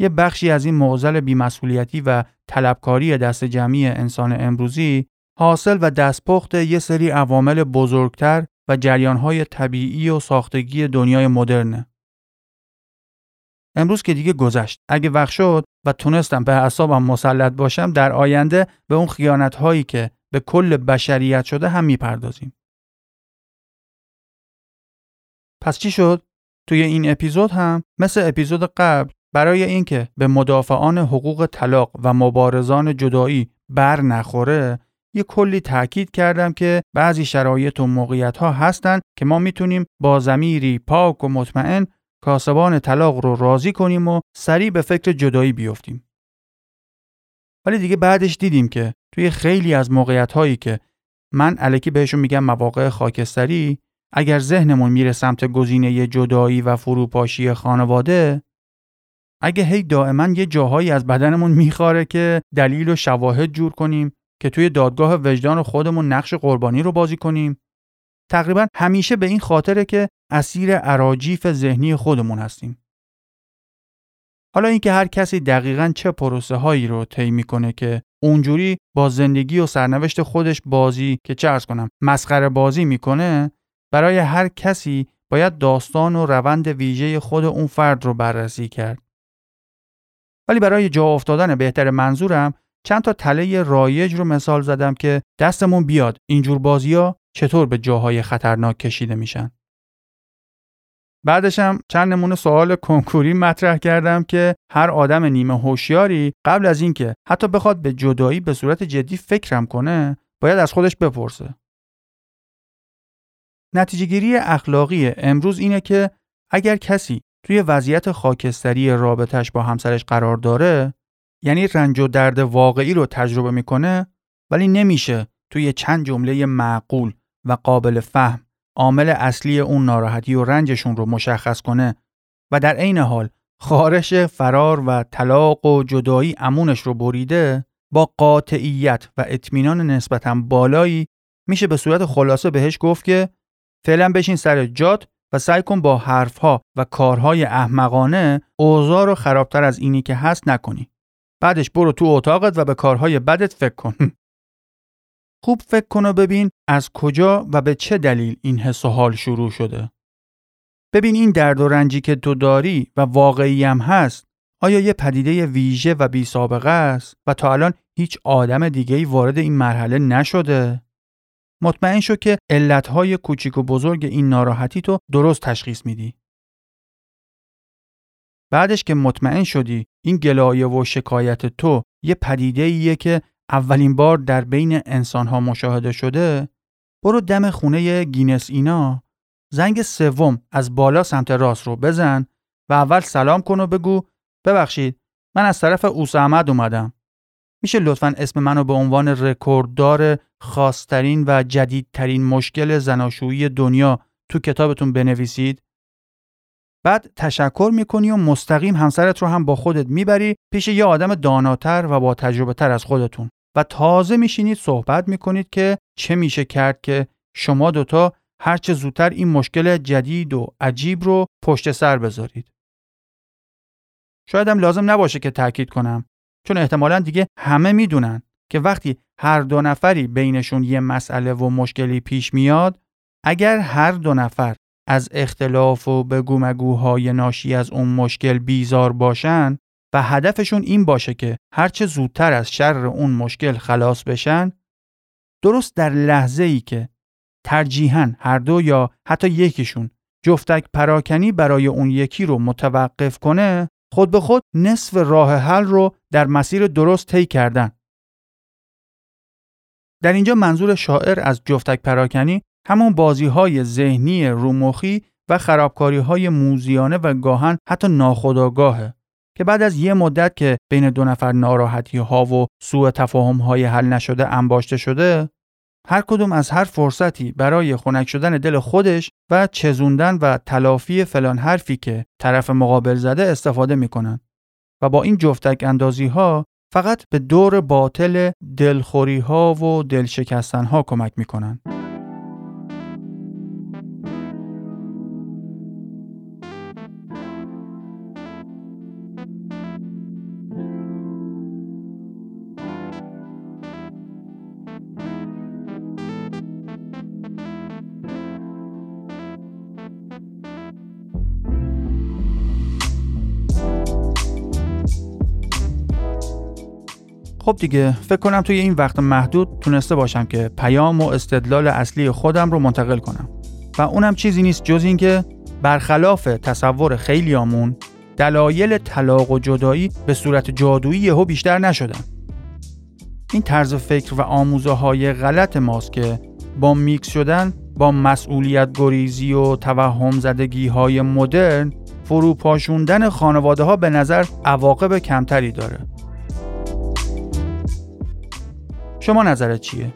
یه بخشی از این معضل بیمسئولیتی و طلبکاری دست جمعی انسان امروزی حاصل و دستپخت یه سری عوامل بزرگتر و جریانهای طبیعی و ساختگی دنیای مدرنه. امروز که دیگه گذشت. اگه وقت شد و تونستم به حسابم مسلط باشم در آینده به اون خیانت هایی که به کل بشریت شده هم می‌پردازیم. پس چی شد؟ توی این اپیزود هم مثل اپیزود قبل برای اینکه به مدافعان حقوق طلاق و مبارزان جدایی بر نخوره یه کلی تاکید کردم که بعضی شرایط و موقعیت ها هستن که ما می‌تونیم با زمیری پاک و مطمئن کاسبان طلاق رو راضی کنیم و سریع به فکر جدایی بیفتیم. ولی دیگه بعدش دیدیم که توی خیلی از موقعیت هایی که من علکی بهشون میگم مواقع خاکستری اگر ذهنمون میره سمت گزینه جدایی و فروپاشی خانواده اگه هی دائما یه جاهایی از بدنمون میخواره که دلیل و شواهد جور کنیم که توی دادگاه وجدان خودمون نقش قربانی رو بازی کنیم تقریبا همیشه به این خاطره که اسیر عراجیف ذهنی خودمون هستیم حالا اینکه هر کسی دقیقا چه پروسه هایی رو طی می‌کنه که اونجوری با زندگی و سرنوشت خودش بازی که چه ارز کنم مسخره بازی می‌کنه برای هر کسی باید داستان و روند ویژه خود اون فرد رو بررسی کرد. ولی برای جا افتادن بهتر منظورم چند تا تله رایج رو مثال زدم که دستمون بیاد اینجور بازی ها چطور به جاهای خطرناک کشیده میشن. بعدش هم چند نمونه سوال کنکوری مطرح کردم که هر آدم نیمه هوشیاری قبل از اینکه حتی بخواد به جدایی به صورت جدی فکرم کنه باید از خودش بپرسه نتیجهگیری اخلاقی امروز اینه که اگر کسی توی وضعیت خاکستری رابطش با همسرش قرار داره یعنی رنج و درد واقعی رو تجربه می‌کنه ولی نمیشه توی چند جمله معقول و قابل فهم عامل اصلی اون ناراحتی و رنجشون رو مشخص کنه و در عین حال خارش فرار و طلاق و جدایی امونش رو بریده با قاطعیت و اطمینان نسبتا بالایی میشه به صورت خلاصه بهش گفت که فعلا بشین سر جات و سعی کن با حرفها و کارهای احمقانه اوضاع رو خرابتر از اینی که هست نکنی. بعدش برو تو اتاقت و به کارهای بدت فکر کن. خوب فکر کن و ببین از کجا و به چه دلیل این حس و حال شروع شده. ببین این درد و رنجی که تو داری و واقعی هم هست آیا یه پدیده ویژه و بی سابقه است و تا الان هیچ آدم دیگه وارد این مرحله نشده؟ مطمئن شو که علتهای کوچیک و بزرگ این ناراحتیتو درست تشخیص میدی. بعدش که مطمئن شدی این گلایه و شکایت تو یه پدیده ایه که اولین بار در بین انسانها مشاهده شده برو دم خونه گینس اینا. زنگ سوم از بالا سمت راست رو بزن و اول سلام کن و بگو ببخشید من از طرف اوس احمد اومدم. میشه لطفا اسم منو به عنوان رکورددار خاصترین و جدیدترین مشکل زناشویی دنیا تو کتابتون بنویسید؟ بعد تشکر می‌کنی و مستقیم همسرت رو هم با خودت می‌بری پیش یه آدم داناتر و با تجربه تر از خودتون و تازه میشینید صحبت می‌کنید که چه میشه کرد که شما دوتا هرچه زودتر این مشکل جدید و عجیب رو پشت سر بذارید. شاید هم لازم نباشه که تاکید کنم چون احتمالا دیگه همه می‌دونن که وقتی هر دو نفری بینشون یه مسئله و مشکلی پیش میاد اگر هر دو نفر از اختلاف و بگو مگوهای ناشی از اون مشکل بیزار باشن و هدفشون این باشه که هرچه زودتر از شر اون مشکل خلاص بشن درست در لحظه ای که ترجیحاً هر دو یا حتی یکیشون جفتک پراکنی برای اون یکی رو متوقف کنه خود به خود نصف راه حل رو در مسیر درست طی کردن. در اینجا منظور شاعر از جفتک پراکنی همون بازی های ذهنی رومخی و خرابکاری های موزیانه و گاهن حتی ناخداگاهه که بعد از یه مدت که بین دو نفر ناراحتی ها و سوء تفاهم های حل نشده انباشته شده هر کدوم از هر فرصتی برای خنک شدن دل خودش و چزوندن و تلافی فلان حرفی که طرف مقابل زده استفاده می‌کنن و با این جفتک اندازی ها فقط به دور باطل دلخوری ها و دلشکستن ها کمک می‌کنن. خب دیگه فکر کنم توی این وقت محدود تونسته باشم که پیام و استدلال اصلی خودم رو منتقل کنم. و اونم چیزی نیست جز اینکه برخلاف تصور خیلیامون دلایل طلاق و جدایی به صورت جادویی یهو بیشتر نشدن. این طرز فکر و آموزه های غلط ماست که با میکس شدن با مسئولیت گریزی و توهم زدگی های مدرن فروپاشوندن خانواده ها به نظر عواقب کمتری داره. شما نظرت چیه؟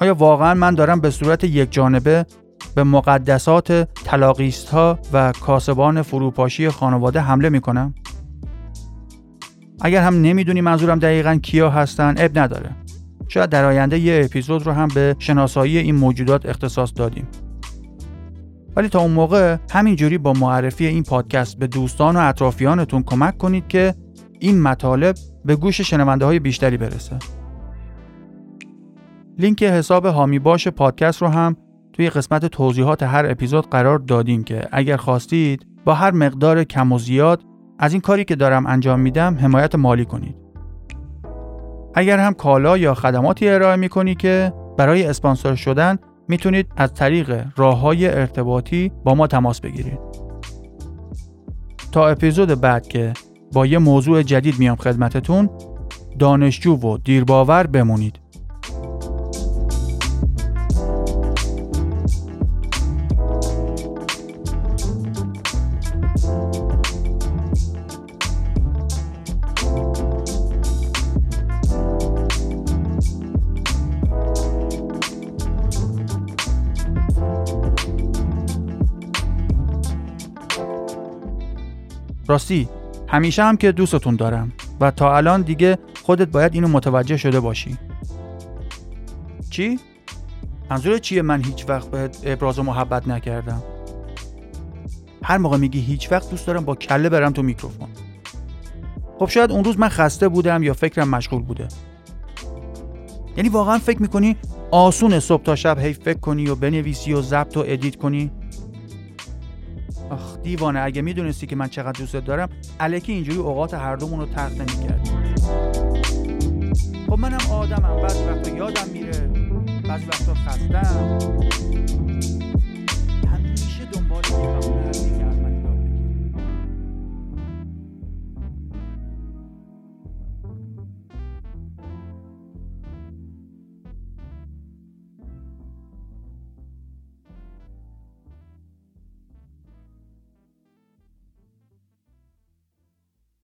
آیا واقعا من دارم به صورت یک جانبه به مقدسات طلاقیست ها و کاسبان فروپاشی خانواده حمله می کنم؟ اگر هم نمی‌دونی منظورم دقیقا کیا هستن اب نداره شاید در آینده یه اپیزود رو هم به شناسایی این موجودات اختصاص دادیم ولی تا اون موقع همینجوری با معرفی این پادکست به دوستان و اطرافیانتون کمک کنید که این مطالب به گوش شنونده های بیشتری برسه لینک حساب هامی باش پادکست رو هم توی قسمت توضیحات هر اپیزود قرار دادیم که اگر خواستید با هر مقدار کم و زیاد از این کاری که دارم انجام میدم حمایت مالی کنید. اگر هم کالا یا خدماتی ارائه می‌کنی که برای اسپانسر شدن می‌تونید از طریق راه های ارتباطی با ما تماس بگیرید. تا اپیزود بعد که با یه موضوع جدید میام خدمتتون دانشجو و دیرباور بمونید. راستی همیشه هم که دوستتون دارم و تا الان دیگه خودت باید اینو متوجه شده باشی چی؟ منظور چیه من هیچ وقت بهت ابراز محبت نکردم؟ هر موقع میگی هیچ وقت دوست دارم با کله برم تو میکروفون خب شاید اون روز من خسته بودم یا فکرم مشغول بوده یعنی واقعا فکر می‌کنی آسونه صبح تا شب هی فکر کنی و بنویسی و ضبط و edit کنی آخ دیوانه اگه می‌دونستی که من چقدر دوست دارم الکی اینجوری اوقات هر دومون رو ترخ نمی‌کرد خب منم آدمم بعضی وقتا یادم میره بعضی وقتا خستم. یعنی همیشه دنبال میمونم